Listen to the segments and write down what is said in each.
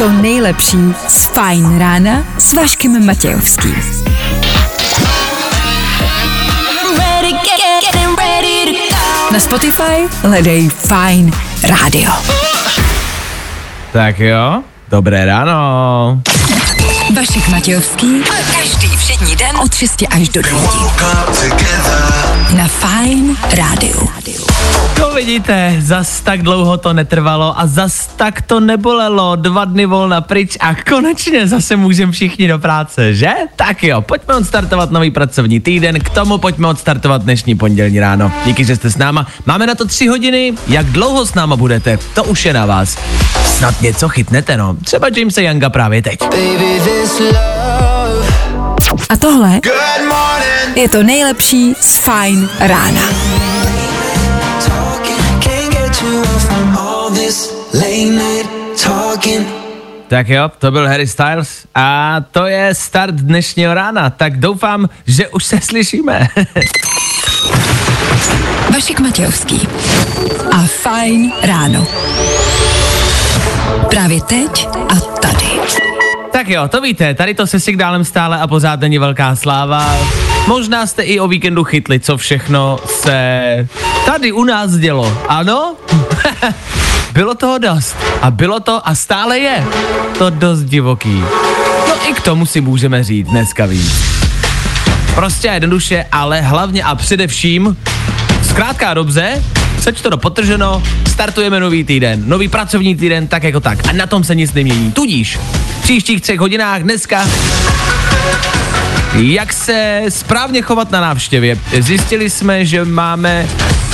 to nejlepší z Fajn rána s Vaškem Matějovským. Na Spotify hledej Fajn rádio. Tak jo, dobré ráno. Vašek Matějovský. Každý všední den od 6 až do 9. Na Fajn rádiu. No vidíte, zas tak dlouho to netrvalo a zas tak to nebolelo. Dva dny volna pryč a konečně zase můžeme všichni do práce, že? Tak jo, pojďme odstartovat nový pracovní týden, k tomu pojďme odstartovat dnešní pondělní ráno. Díky, že jste s náma. Máme na to tři hodiny, jak dlouho s náma budete, to už je na vás. Snad něco chytnete, no. Třeba Jamesa Younga právě teď. A tohle je to nejlepší z Fajn rána. Tak jo, to byl Harry Styles a to je start dnešního rána, tak doufám, že už se slyšíme. Vašek Matějovský. A Fajn ráno. Právě teď a tady. Tak jo, to víte, tady to se signálem stále a pořád není velká sláva. Možná jste i o víkendu chytli, co všechno se tady u nás dělo. Ano? bylo toho dost. A bylo to a stále je to dost divoký. No i k tomu si můžeme říct dneska víc. Prostě jednoduše, ale hlavně a především, zkrátka a dobře, seč to do potrženo, startujeme nový týden, nový pracovní týden, tak jako tak. A na tom se nic nemění. Tudíž v příštích třech hodinách dneska jak se správně chovat na návštěvě. Zjistili jsme, že máme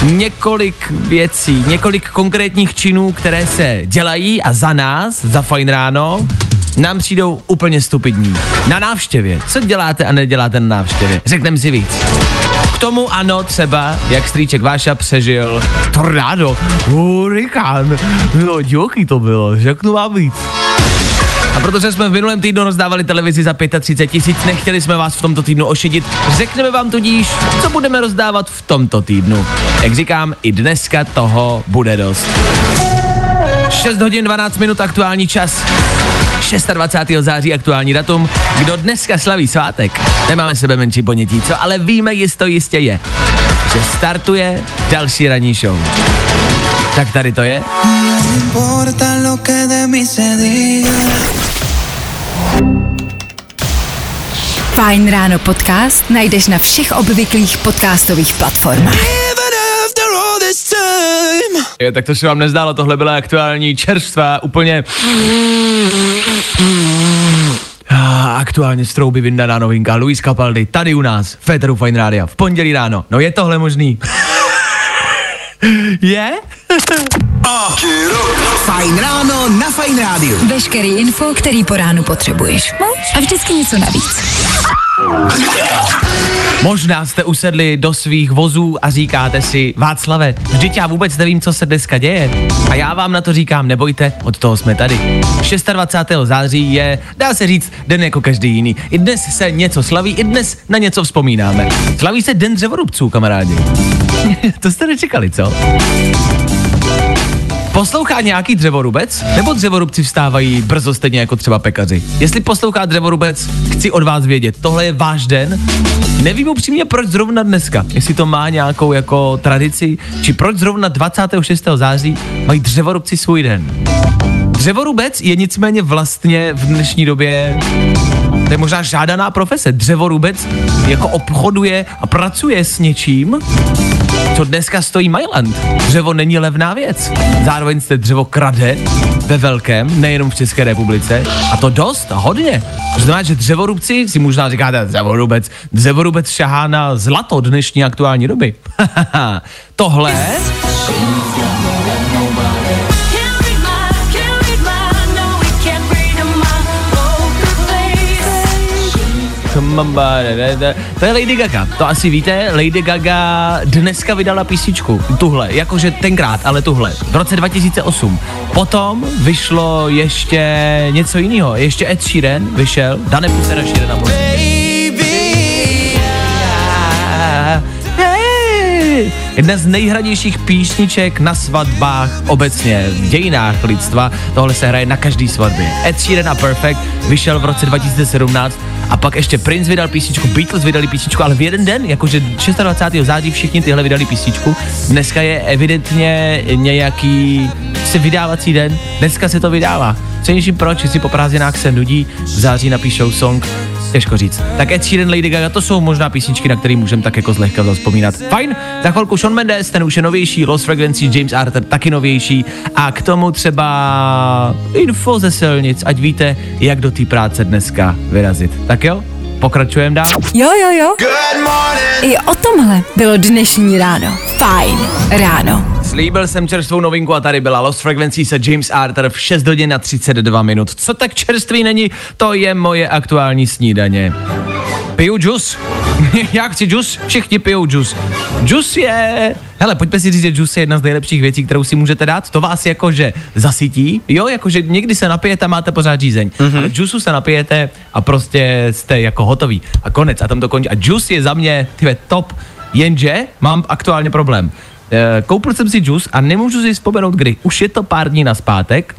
několik věcí, několik konkrétních činů, které se dělají a za nás, za fajn ráno, nám přijdou úplně stupidní. Na návštěvě. Co děláte a neděláte na návštěvě? Řekneme si víc. Tomu ano, třeba, jak strýček Váša přežil tornádo, hurikán, no divoký to bylo, řeknu vám víc. A protože jsme v minulém týdnu rozdávali televizi za 35 tisíc, nechtěli jsme vás v tomto týdnu ošidit, řekneme vám tudíž, co budeme rozdávat v tomto týdnu. Jak říkám, i dneska toho bude dost. 6 hodin 12 minut aktuální čas. 26. září aktuální datum. Kdo dneska slaví svátek? Nemáme sebe menší ponětí, co? Ale víme, jisto jistě je, že startuje další ranní show. Tak tady to je. Fajn ráno podcast najdeš na všech obvyklých podcastových platformách. Je, tak to se vám nezdálo, tohle byla aktuální čerstvá, úplně... Aktuálně z trouby vyndaná novinka Luis Capaldi, tady u nás, v Féteru Fine Radio, v pondělí ráno. No je tohle možný? je? Fajn ráno na Fajn rádiu. Veškerý info, který po ránu potřebuješ. No a vždycky něco navíc. Možná jste usedli do svých vozů a říkáte si, Václave, vždyť já vůbec nevím, co se dneska děje. A já vám na to říkám, nebojte, od toho jsme tady. 26. září je, dá se říct, den jako každý jiný. I dnes se něco slaví, i dnes na něco vzpomínáme. Slaví se Den dřevorubců, kamarádi. to jste nečekali, co? Poslouchá nějaký dřevorubec? Nebo dřevorubci vstávají brzo stejně jako třeba pekaři? Jestli poslouchá dřevorubec, chci od vás vědět. Tohle je váš den? Nevím upřímně, proč zrovna dneska. Jestli to má nějakou jako tradici, či proč zrovna 26. září mají dřevorubci svůj den. Dřevorubec je nicméně vlastně v dnešní době to je možná žádaná profese. Dřevorubec jako obchoduje a pracuje s něčím, co dneska stojí Mailand. Dřevo není levná věc. Zároveň se dřevo krade ve velkém, nejenom v České republice. A to dost hodně. To znamená, že dřevorubci si možná říkáte, dřevorubec, dřevorubec šahá na zlato dnešní aktuální doby. Tohle To je Lady Gaga, to asi víte, Lady Gaga dneska vydala písničku, tuhle, jakože tenkrát, ale tuhle, v roce 2008. Potom vyšlo ještě něco jiného, ještě Ed Sheeran vyšel, Dane Pusera Sheerana. Baby, Jedna z nejhranějších písniček na svatbách obecně v dějinách lidstva. Tohle se hraje na každý svatbě. Ed Sheeran a Perfect vyšel v roce 2017 a pak ještě Prince vydal písničku, Beatles vydali písničku, ale v jeden den, jakože 26. září všichni tyhle vydali písničku. Dneska je evidentně nějaký se vydávací den, dneska se to vydává. Přemýšlím proč, jestli po prázdninách se nudí, v září napíšou song, Těžko říct. Tak Ed Sheeran, Lady Gaga, to jsou možná písničky, na které můžeme tak jako zlehka zaspomínat. Fajn, za chvilku Sean Mendes, ten už je novější, Lost Frequency, James Arthur taky novější a k tomu třeba info ze silnic, ať víte, jak do té práce dneska vyrazit. Tak jo, pokračujeme dál. Jo, jo, jo. I o tomhle bylo dnešní ráno. Fajn ráno. Slíbil jsem čerstvou novinku a tady byla Lost Frequency se James Arthur v 6 hodin a 32 minut. Co tak čerstvý není, to je moje aktuální snídaně. Piju džus. Já chci džus, všichni pijou džus. Džus je... Hele, pojďme si říct, že džus je jedna z nejlepších věcí, kterou si můžete dát. To vás jakože zasytí, jo, jakože někdy se napijete a máte pořád žízeň. Mm-hmm. Ale džusu se napijete a prostě jste jako hotový. A konec, a tam to končí. A džus je za mě, tyve, top, jenže mám aktuálně problém. Eh, koupil jsem si džus a nemůžu si vzpomenout kdy. Už je to pár dní naspátek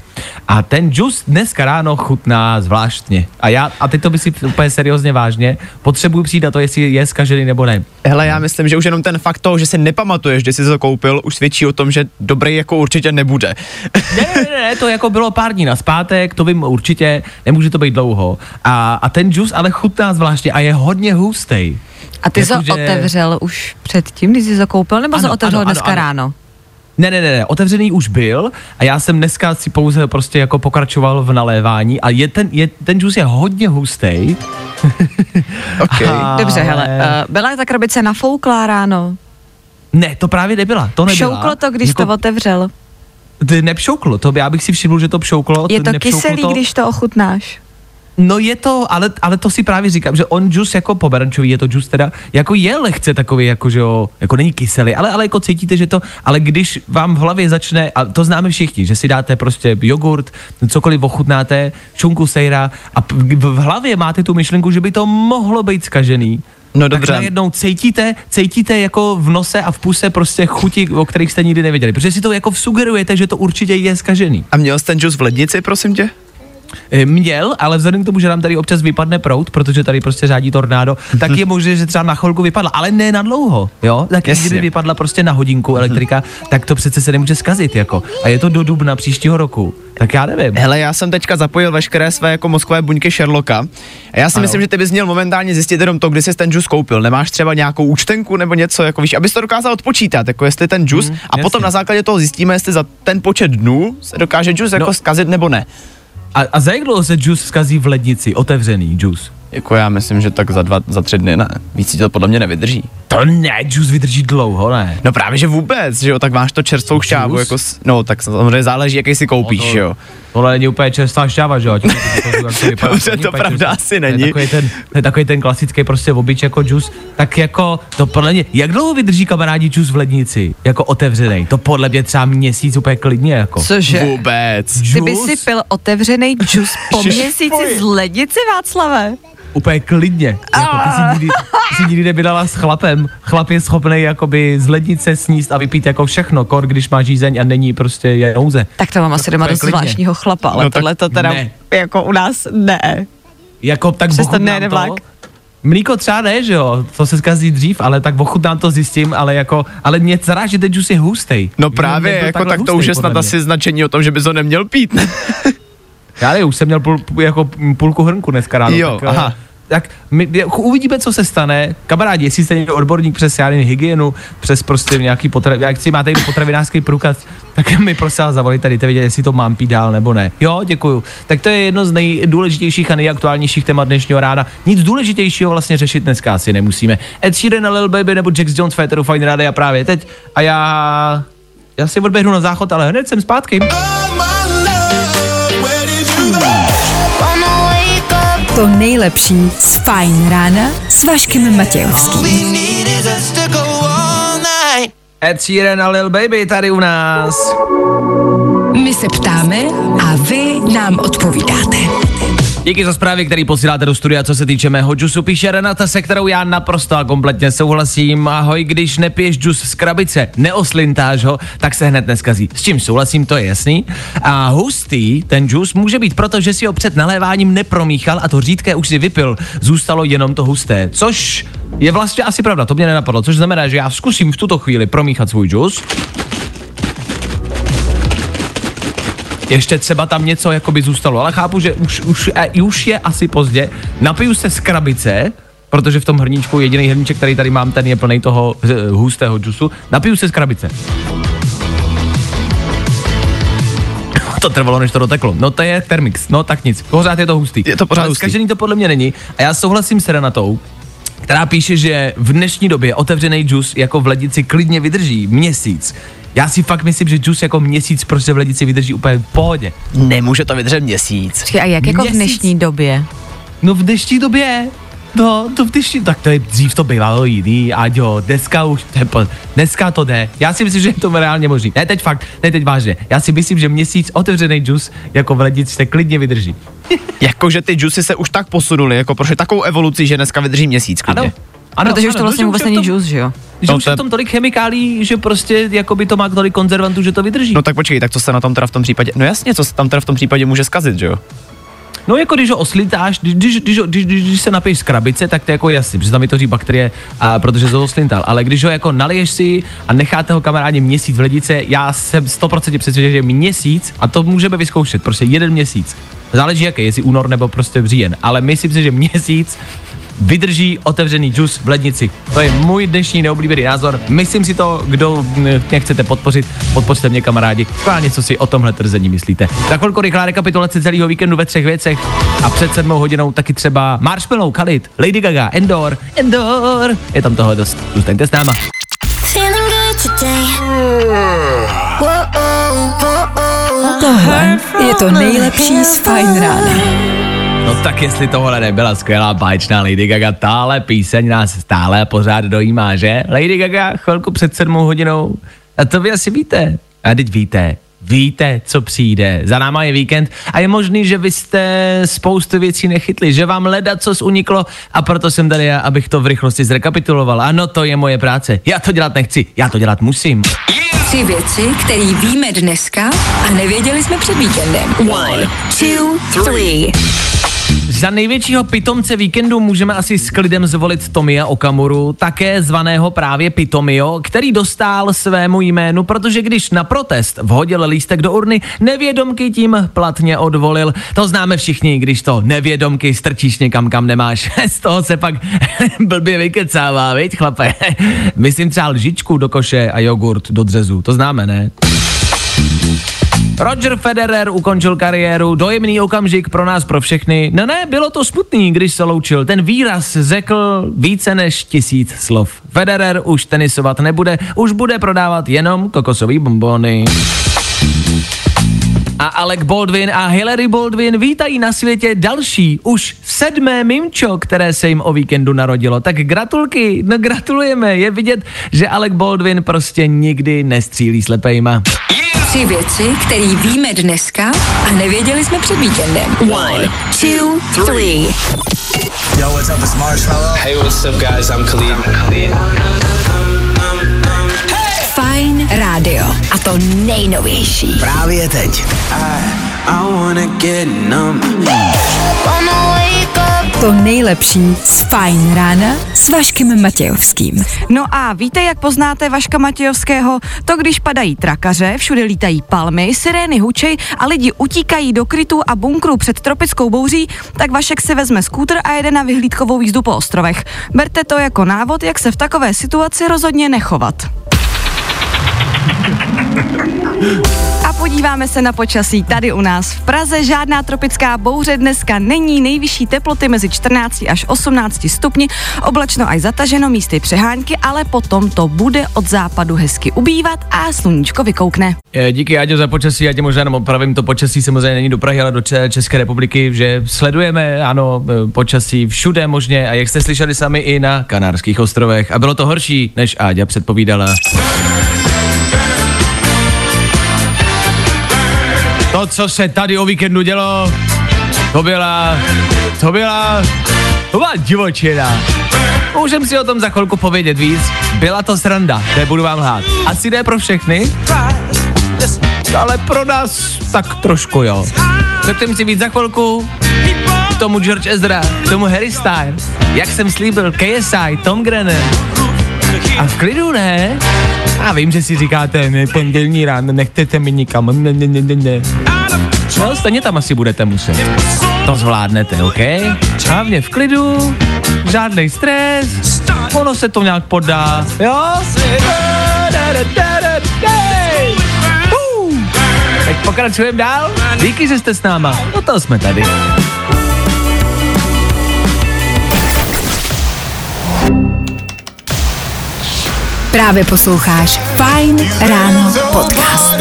a ten džus dneska ráno chutná zvláštně. A já, a teď to by si úplně seriózně vážně, potřebuji přijít na to, jestli je zkažený nebo ne. Hele, já myslím, že už jenom ten fakt toho, že si nepamatuješ, že jsi to koupil, už svědčí o tom, že dobrý jako určitě nebude. Ne, ne, ne, ne, to jako bylo pár dní naspátek, to vím určitě, nemůže to být dlouho. A, a ten džus ale chutná zvláštně a je hodně hustý. A ty jsi Jakože- ho otevřel už předtím, když jsi to koupil, nebo jsi otevřel ano, dneska ano. ráno? Ne, ne, ne, ne, otevřený už byl a já jsem dneska si pouze prostě jako pokračoval v nalévání a je ten, je, ten džus je hodně hustý. Okay. Dobře, hele, uh, byla ta krabice nafouklá ráno? Ne, to právě nebyla, to nebyla. Šouklo to, když jako, to otevřel? To nepšouklo, to by, já bych si všiml, že to pšouklo. Je to kyselý, to. když to ochutnáš? No je to, ale, ale to si právě říkám, že on džus jako pomerančový, je to džus teda, jako je lehce takový, jako že jo, jako není kyselý, ale, ale jako cítíte, že to, ale když vám v hlavě začne, a to známe všichni, že si dáte prostě jogurt, cokoliv ochutnáte, šunku sejra a v v hlavě máte tu myšlenku, že by to mohlo být skažený, No tak dobře. najednou cítíte, cítíte jako v nose a v puse prostě chuti, o kterých jste nikdy nevěděli, protože si to jako sugerujete, že to určitě je skažený. A měl jsi ten džus v lednici, prosím tě? E, Měl, ale vzhledem k tomu, že nám tady občas vypadne prout, protože tady prostě řádí tornádo, tak je možné, že třeba na chvilku vypadla, ale ne na dlouho, jo? Tak Jasně. kdyby vypadla prostě na hodinku elektrika, tak to přece se nemůže zkazit, jako. A je to do dubna příštího roku. Tak já nevím. Hele, já jsem teďka zapojil veškeré své jako mozkové buňky Sherlocka. A já si Ano. myslím, že ty bys měl momentálně zjistit jenom to, kdy jsi ten džus koupil. Nemáš třeba nějakou účtenku nebo něco, jako víš, abys to dokázal odpočítat, jako jestli ten džus, Mm, a potom jasně. na základě toho zjistíme, jestli za ten počet dnů se dokáže džus jako No. zkazit nebo ne. A, a za jak dlouho se džus zkazí v lednici, otevřený džus? Jako já myslím, že tak za dva, za tři dny ne. Víc si to podle mě nevydrží. To ne, džus vydrží dlouho, ne? No právě, že vůbec, že jo, tak máš to čerstvou šťávu, jako, no tak samozřejmě záleží, jaký si koupíš, No že jo. Tohle není úplně čerstvá šťáva, že jo? Ať to- to- to- jak to vypadá, Dobře, není to pravda asi není. takový ten, to je takový ten klasický prostě obyč jako džus. Tak jako, to podle mě, jak dlouho vydrží kamarádi džus v lednici, jako otevřený? To podle mě třeba měsíc úplně klidně, jako. Cože? Vůbec. Ty by Džus? si pil otevřený džus po měsíci z lednici, Václave? Úplně klidně. Jako ty si nikdy, ty si nikdy nevydala s chlapem. Chlap je schopný jakoby z lednice sníst a vypít jako všechno, kor, když má žízeň a není prostě je nouze. Tak to mám asi doma to dost zvláštního chlapa, ale No tohle to teda ne. jako u nás ne. Jako tak Přesto nejede vlak. Mlíko třeba ne, že jo, to se zkazí dřív, ale tak ochutnám to zjistím, ale jako, ale mě zaráží, že ten džus je hustý. No právě, jako tak to už je snad asi značení o tom, že bys ho neměl pít. Já nevím, už jsem měl půl, půl- jako půlku hrnku dneska ráno. Jo, tak, aha. Tak my, uvidíme, co se stane. Kamarádi, jestli jste někdo odborník přes já hygienu, přes prostě nějaký potrav, jak si máte potravinářský průkaz, tak mi prosím vás zavolejte, dejte vědět, jestli to mám pít dál nebo ne. Jo, děkuju. Tak to je jedno z nejdůležitějších a nejaktuálnějších témat dnešního rána. Nic důležitějšího vlastně řešit dneska asi nemusíme. Ed Sheeran a Lil Baby nebo Jax Jones Féteru Fine Rádia právě teď. A já, já si odběhnu na záchod, ale hned jsem zpátky. To nejlepší z Fajn rána s Vaškem Matějovským. Ed Sheeran a Lil Baby tady u nás. My se ptáme a vy nám odpovídáte. Díky za zprávy, který posíláte do studia, co se týče mého džusu, píše Renata, se kterou já naprosto a kompletně souhlasím. Ahoj, když nepiješ džus z krabice, neoslintáš ho, tak se hned neskazí. S čím souhlasím, to je jasný. A hustý, ten džus může být proto, že si ho před naléváním nepromíchal a to řídké už si vypil. Zůstalo jenom to husté, což je vlastně asi pravda, to mě nenapadlo, což znamená, že já zkusím v tuto chvíli promíchat svůj džus. Ještě třeba tam něco jakoby zůstalo, ale chápu, že už, už, e, už je asi pozdě. Napiju se z krabice, protože v tom hrníčku jediný hrníček, který tady mám, ten je plný toho eh, hustého džusu. Napiju se z krabice. To trvalo, než to doteklo. No to je Thermix, no tak nic, pořád je to hustý. Je to pořád Ale hustý. zkažený to podle mě není. A já souhlasím s Renatou, která píše, že v dnešní době otevřený džus jako v lednici klidně vydrží měsíc. Já si fakt myslím, že džus jako měsíc prostě v lednici vydrží úplně v pohodě. Nemůže to vydržet měsíc. Počkej, a jak jako v Měsíc. dnešní době? No v dnešní době, no to v dnešní, tak to je, dřív to bývalo jiný, Aďo, dneska už, to je po- dneska to jde. Já si myslím, že je to reálně možný. Ne teď fakt, ne teď vážně. Já si myslím, že měsíc otevřený džus jako v lednici se klidně vydrží. Jakože ty džusy se už tak posunuly, jako prošly takovou evoluci, že dneska vydrží měsíc klidně. Ano. Ano, Protože už to vlastně že vůbec je v není džus, že jo? Že No už je v tom tolik chemikálí, že prostě jako by to má tolik konzervantů, že to vydrží. No tak počkej, tak co se na tom teda v tom případě, no jasně, co se tam teda v tom případě může zkazit, že jo? No jako když ho oslintáš, když, když, když, když, když, se napiješ z krabice, tak to je jako jasný, protože tam vytvoří bakterie, a protože to oslintal. Ale když ho jako naliješ si a necháte ho kamarádi měsíc v lednice, já jsem 100% přesvědčen, že měsíc, a to můžeme vyzkoušet, prostě jeden měsíc. Záleží jaký, jestli únor nebo prostě říjen, ale myslím si, že měsíc vydrží otevřený džus v lednici. To je můj dnešní neoblíbený názor. Myslím si to, kdo mě chcete podpořit, podpořte mě kamarádi. Schválně, co si o tomhle trzení myslíte. Za chvilku rychlá rekapitulace celého víkendu ve třech věcech a před sedmou hodinou taky třeba Marshmallow, Khalid, Lady Gaga, Endor, Endor. Je tam toho dost. Zůstaňte s náma. Tohle je to nejlepší z Fajn rána. No tak jestli tohle nebyla skvělá báječná Lady Gaga, tahle píseň nás stále pořád dojímá, že? Lady Gaga chvilku před sedmou hodinou. A to vy asi víte. A teď víte. Víte, co přijde. Za náma je víkend a je možný, že vy jste spoustu věcí nechytli, že vám leda co uniklo a proto jsem tady já, abych to v rychlosti zrekapituloval. Ano, to je moje práce. Já to dělat nechci, já to dělat musím. Tři věci, které víme dneska a nevěděli jsme před víkendem. One, two, three. Za největšího pitomce víkendu můžeme asi s klidem zvolit Tomia Okamuru, také zvaného právě Pitomio, který dostal svému jménu, protože když na protest vhodil lístek do urny, nevědomky tím platně odvolil. To známe všichni, když to nevědomky strčíš někam, kam nemáš. Z toho se pak blbě vykecává, viď chlape? Myslím třeba lžičku do koše a jogurt do dřezu, to známe, ne? Roger Federer ukončil kariéru, dojemný okamžik pro nás, pro všechny. No ne, bylo to smutný, když se loučil. Ten výraz řekl více než tisíc slov. Federer už tenisovat nebude, už bude prodávat jenom kokosový bombony. A Alec Baldwin a Hillary Baldwin vítají na světě další, už sedmé mimčo, které se jim o víkendu narodilo. Tak gratulky, no gratulujeme. Je vidět, že Alec Baldwin prostě nikdy nestřílí slepejma. Tři věci, které víme dneska a nevěděli jsme před víkendem. One, two, three. Yo, what's up, it's Marshmallow. Hey, what's up, guys? I'm Khalid. Fajn rádio. A to nejnovější. Právě teď. I wanna get numb. Up. To nejlepší z Fajn rána s Vaškem Matějovským. No a víte, jak poznáte Vaška Matějovského? To, když padají trakaře, všude lítají palmy, sirény hučej a lidi utíkají do krytů a bunkrů před tropickou bouří, tak Vašek si vezme skútr a jede na vyhlídkovou jízdu po ostrovech. Berte to jako návod, jak se v takové situaci rozhodně nechovat. A podíváme se na počasí tady u nás v Praze. Žádná tropická bouře dneska není. Nejvyšší teploty mezi 14 až 18 stupni. Oblačno až zataženo místy přehánky, ale potom to bude od západu hezky ubývat a sluníčko vykoukne. Eh, Díky, Aďo, za počasí. Já tě možná jenom opravím, to počasí samozřejmě není do Prahy, ale do Če- České republiky, že sledujeme, ano, eh, počasí všude možně a jak jste slyšeli sami i na Kanárských ostrovech. A bylo to horší, než Áďa předpovídala. To, co se tady o víkendu dělo, To byla, to byla, to byla divočina. Můžeme si o tom za chvilku povědět víc. Byla to sranda, nebudu vám lhát. Asi ne pro všechny, ale pro nás tak trošku jo. Řekněme si víc za chvilku. K tomu George Ezra, k tomu Harry Styles, jak jsem slíbil, KSI, Tom Grennan. A v klidu ne? A vím, že si říkáte, ne, pondělní ráno, nechcete mi nikam, ne, ne, ne, ne, ne. No, stejně tam asi budete muset. To zvládnete, OK? Hlavně v klidu, žádný stres, ono se to nějak podá, jo? Uh. Teď pokračujeme dál. Díky, že jste s náma. No to jsme tady. Právě posloucháš Fine Ráno podcast.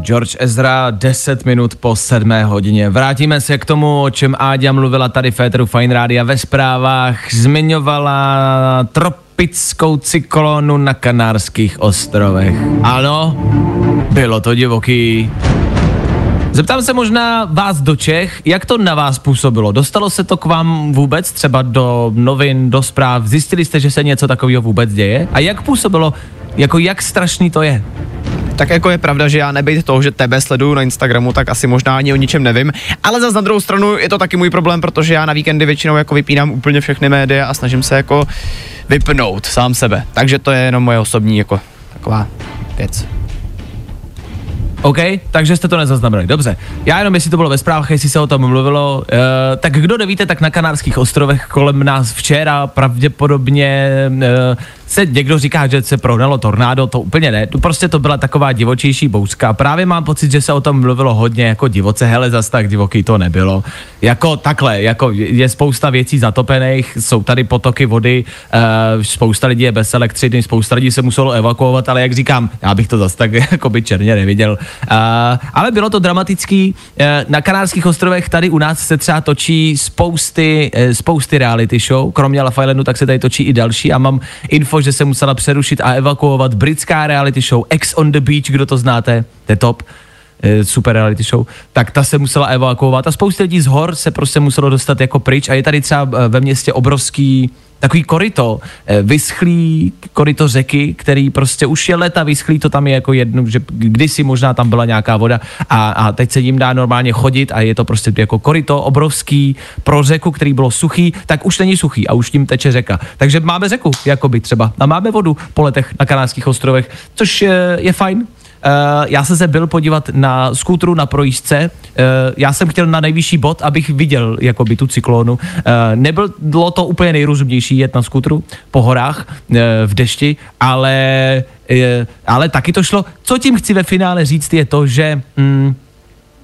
George Ezra, 10 minut po 7 hodině. Vrátíme se k tomu, o čem Áďa mluvila tady v Féteru Fine Rádia ve zprávách. Zmiňovala tropickou cyklonu na Kanárských ostrovech. Ano, bylo to divoký. Zeptám se možná vás do Čech, jak to na vás působilo? Dostalo se to k vám vůbec třeba do novin, do zpráv? Zjistili jste, že se něco takového vůbec děje? A jak působilo, jako jak strašný to je? Tak jako je pravda, že já nebejt toho, že tebe sleduju na Instagramu, tak asi možná ani o ničem nevím. Ale zase na druhou stranu je to taky můj problém, protože já na víkendy většinou jako vypínám úplně všechny média a snažím se jako vypnout sám sebe. Takže to je jenom moje osobní jako taková věc. OK, takže jste to nezaznamenali. Dobře. Já jenom, jestli to bylo ve zprávách, jestli se o tom mluvilo, uh, tak kdo nevíte, tak na Kanárských ostrovech kolem nás včera pravděpodobně uh, se někdo říká, že se prohnalo tornádo, to úplně ne. To prostě to byla taková divočejší bouřka. Právě mám pocit, že se o tom mluvilo hodně jako divoce, hele, zas tak divoký to nebylo. Jako takhle, jako je spousta věcí zatopených, jsou tady potoky vody, uh, spousta lidí je bez elektřiny, spousta lidí se muselo evakuovat, ale jak říkám, já bych to zase tak jako by černě neviděl. Uh, ale bylo to dramatický. Uh, na Kanárských ostrovech tady u nás se třeba točí spousty, uh, spousty reality show, kromě Love Islandu, tak se tady točí i další a mám info, že se musela přerušit a evakuovat britská reality show Ex on the Beach, kdo to znáte, to je top eh, super reality show, tak ta se musela evakuovat a spousta lidí z hor se prostě muselo dostat jako pryč a je tady třeba eh, ve městě obrovský takový korito, eh, vyschlý korito řeky, který prostě už je leta vyschlý, to tam je jako jedno, že kdysi možná tam byla nějaká voda. A, a teď se jim dá normálně chodit a je to prostě jako korito obrovský pro řeku, který bylo suchý, tak už není suchý a už tím teče řeka. Takže máme řeku, jakoby třeba, a máme vodu po letech na Kanárských ostrovech, což je, je fajn, já jsem se byl podívat na skútru na projížďce. Uh, já jsem chtěl na nejvyšší bod, abych viděl jakoby tu cyklónu. Uh, nebylo to úplně nejrozumnější jet na skútru po horách v dešti, ale, ale taky to šlo. Co tím chci ve finále říct je to, že... Mm,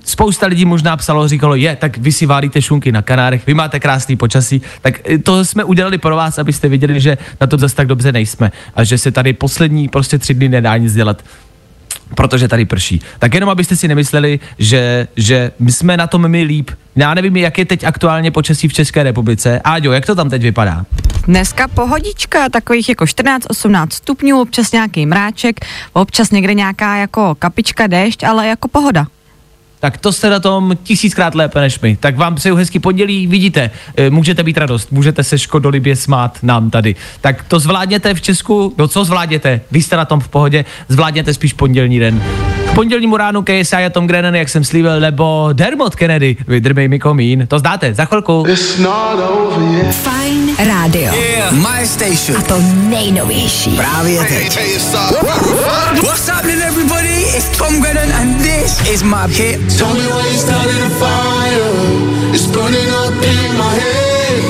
spousta lidí možná psalo, říkalo, je, tak vy si válíte šunky na Kanárech, vy máte krásný počasí, tak eh, to jsme udělali pro vás, abyste viděli, že na to zase tak dobře nejsme a že se tady poslední prostě tři dny nedá nic dělat protože tady prší. Tak jenom abyste si nemysleli, že, že my jsme na tom my líp. Já nevím, jak je teď aktuálně počasí v České republice. Áďo, jak to tam teď vypadá? Dneska pohodička, takových jako 14-18 stupňů, občas nějaký mráček, občas někde nějaká jako kapička, déšť, ale jako pohoda. Tak to jste na tom tisíckrát lépe než my. Tak vám přeju hezký pondělí, vidíte, e, můžete být radost, můžete se škodolibě smát nám tady. Tak to zvládněte v Česku, no co zvládněte, vy jste na tom v pohodě, zvládněte spíš pondělní den. K pondělnímu ránu KSI a Tom Grennan, jak jsem slíbil, nebo Dermot Kennedy, vydrbej mi komín, to znáte, za chvilku. Fine Radio. My station. A to nejnovější. Právě teď. What's happening everybody? It's Tom Grennan and this is my hit. Tell me why you started a fire. It's burning up in my head.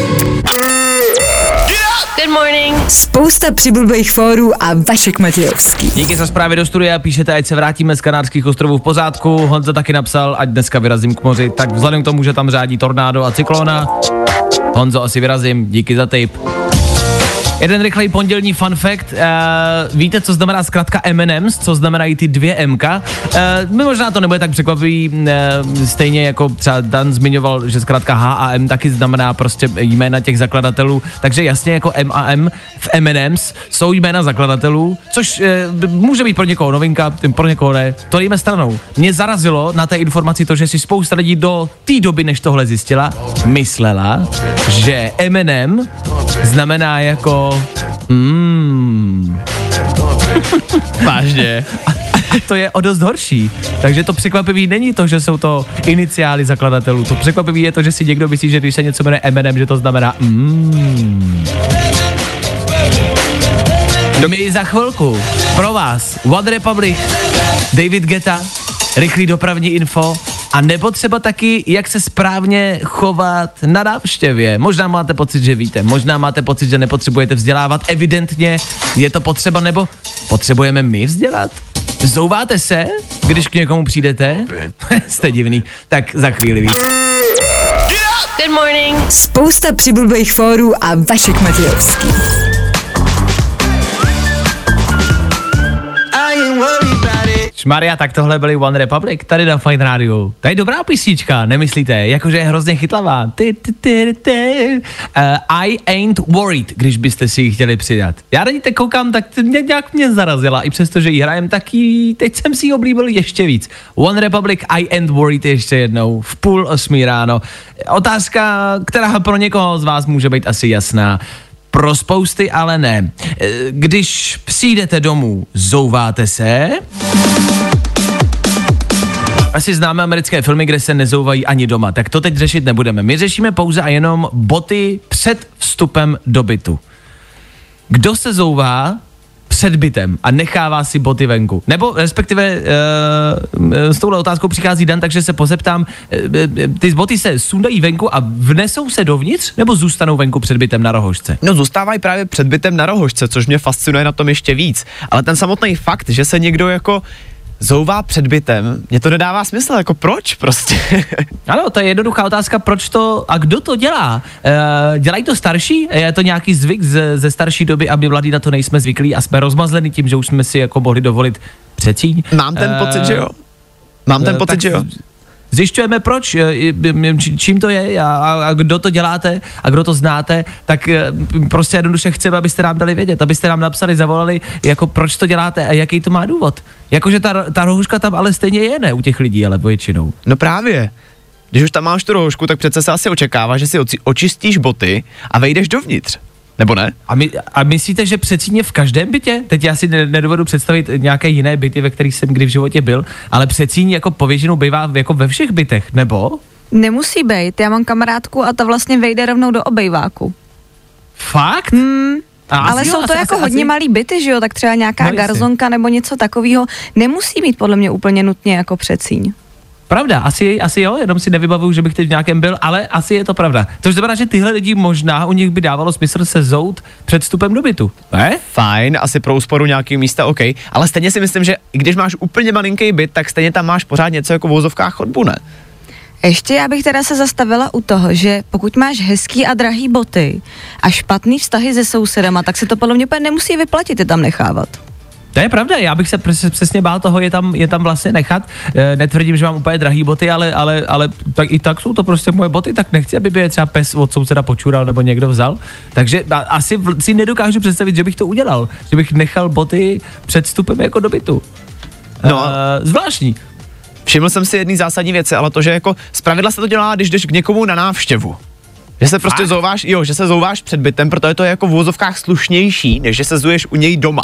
Good morning. Spousta přibulbých fórů a Vašek Matějovský. Díky za zprávy do studia, píšete, ať se vrátíme z Kanárských ostrovů v pořádku. Honza taky napsal, ať dneska vyrazím k moři, tak vzhledem k tomu, že tam řádí tornádo a cyklona, Honzo, asi vyrazím, díky za tip. Jeden rychlej pondělní fun fact. Uh, víte, co znamená zkrátka M&M's, co znamenají ty dvě Mka? Uh, možná to nebude tak překvapivý, uh, stejně jako třeba Dan zmiňoval, že zkrátka H a M taky znamená prostě jména těch zakladatelů, takže jasně jako M a M v M&M's jsou jména zakladatelů, což uh, může být pro někoho novinka, pro někoho ne. To jíme stranou. Mě zarazilo na té informaci to, že si spousta lidí do té doby, než tohle zjistila, myslela, že M&M znamená jako mm, Vážně. to je o dost horší. Takže to překvapivý není to, že jsou to iniciály zakladatelů. To překvapivý je to, že si někdo myslí, že když se něco jmenuje M&M, že to znamená mm. My za chvilku pro vás One Republic, David Geta, rychlý dopravní info a nebo třeba taky, jak se správně chovat na návštěvě. Možná máte pocit, že víte, možná máte pocit, že nepotřebujete vzdělávat. Evidentně je to potřeba, nebo potřebujeme my vzdělat? Zouváte se, když k někomu přijdete? Jste divný. Tak za chvíli víc. Good morning. Spousta přibulbých fórů a Vašek Matějovský. Šmaria, tak tohle byly One Republic tady na Fine Radio. To je dobrá písnička, nemyslíte? Jakože je hrozně chytlavá. Ty, ty, ty, ty. Uh, I ain't worried, když byste si ji chtěli přidat. Já na teď koukám, tak mě, nějak mě zarazila, i přesto, že ji hrajem taky, teď jsem si ji oblíbil ještě víc. One Republic, I ain't worried ještě jednou, v půl osmí ráno. Otázka, která pro někoho z vás může být asi jasná. Pro spousty ale ne. Eh, Když přijdete domů, zouváte se? Asi známe americké filmy, kde se nezouvají ani doma, tak to teď řešit nebudeme. My řešíme pouze a jenom boty před vstupem do bytu. Kdo se zouvá před bytem a nechává si boty venku? Nebo respektive uh, s touhle otázkou přichází Dan, takže se pozeptám, uh, ty boty se sundají venku a vnesou se dovnitř nebo zůstanou venku před bytem na rohožce? No zůstávají právě před bytem na rohožce, což mě fascinuje na tom ještě víc. Ale ten samotný fakt, že se někdo jako zouvá před bytem, mě to nedává smysl, jako proč prostě? Ano, to je jednoduchá otázka, proč to a kdo to dělá? E, dělají to starší? Je to nějaký zvyk ze, ze starší doby, aby mladí na to nejsme zvyklí a jsme rozmazleni tím, že už jsme si jako mohli dovolit přecíň? Mám ten Eh, pocit, že jo. Mám ten eh, pocit, že jo. Zjišťujeme proč, čím to je a, a, a kdo to děláte a kdo to znáte, tak prostě jednoduše chceme, abyste nám dali vědět, abyste nám napsali, zavolali, jako proč to děláte a jaký to má důvod. Jakože ta, ta rohuška tam ale stejně je, ne u těch lidí, ale většinou. No právě. Když už tam máš tu rohožku, tak přece se asi očekává, že si oci- očistíš boty a vejdeš dovnitř. Nebo ne? A, my, a myslíte, že přecíně v každém bytě? Teď já si ne, nedovedu představit nějaké jiné byty, ve kterých jsem kdy v životě byl, ale přecíň jako povětšinou bývá jako ve všech bytech, nebo? Nemusí být. Já mám kamarádku a ta vlastně vejde rovnou do obejváku. Fakt? Hmm. A Ale asi jo, jsou to asi- jako asi- hodně asi- malý byty, že jo, tak třeba nějaká No, garzonka nebo něco takového nemusí mít podle mě úplně nutně jako přecíň. Pravda, asi, asi jo, jenom si nevybavuju, že bych teď v nějakém byl, ale asi je to pravda. To znamená, že tyhle lidi možná u nich by dávalo smysl se zout před vstupem do bytu. Ne? Fajn, asi pro úsporu nějaký místa, OK. Ale stejně si myslím, že i když máš úplně malinký byt, tak stejně tam máš pořád něco jako v vozovkách chodbu, ne? Ještě já bych teda se zastavila u toho, že pokud máš hezký a drahý boty a špatný vztahy se sousedama, tak se to podle mě nemusí vyplatit je tam nechávat. To je pravda, já bych se přes, přesně bál toho je tam, je tam vlastně nechat. E, netvrdím, že mám úplně drahý boty, ale, ale, ale tak, i tak jsou to prostě moje boty, tak nechci, aby by je třeba pes od souseda počural nebo někdo vzal. Takže a, asi v, si nedokážu představit, že bych to udělal, že bych nechal boty před vstupem jako do bytu. No. E, zvláštní. Všiml jsem si jedný zásadní věci, ale to, že jako zpravidla se to dělá, když jdeš k někomu na návštěvu. Že se prostě zouváš, jo, že se zouváš před bytem, protože to je jako v vozovkách slušnější, než že se zuješ u něj doma.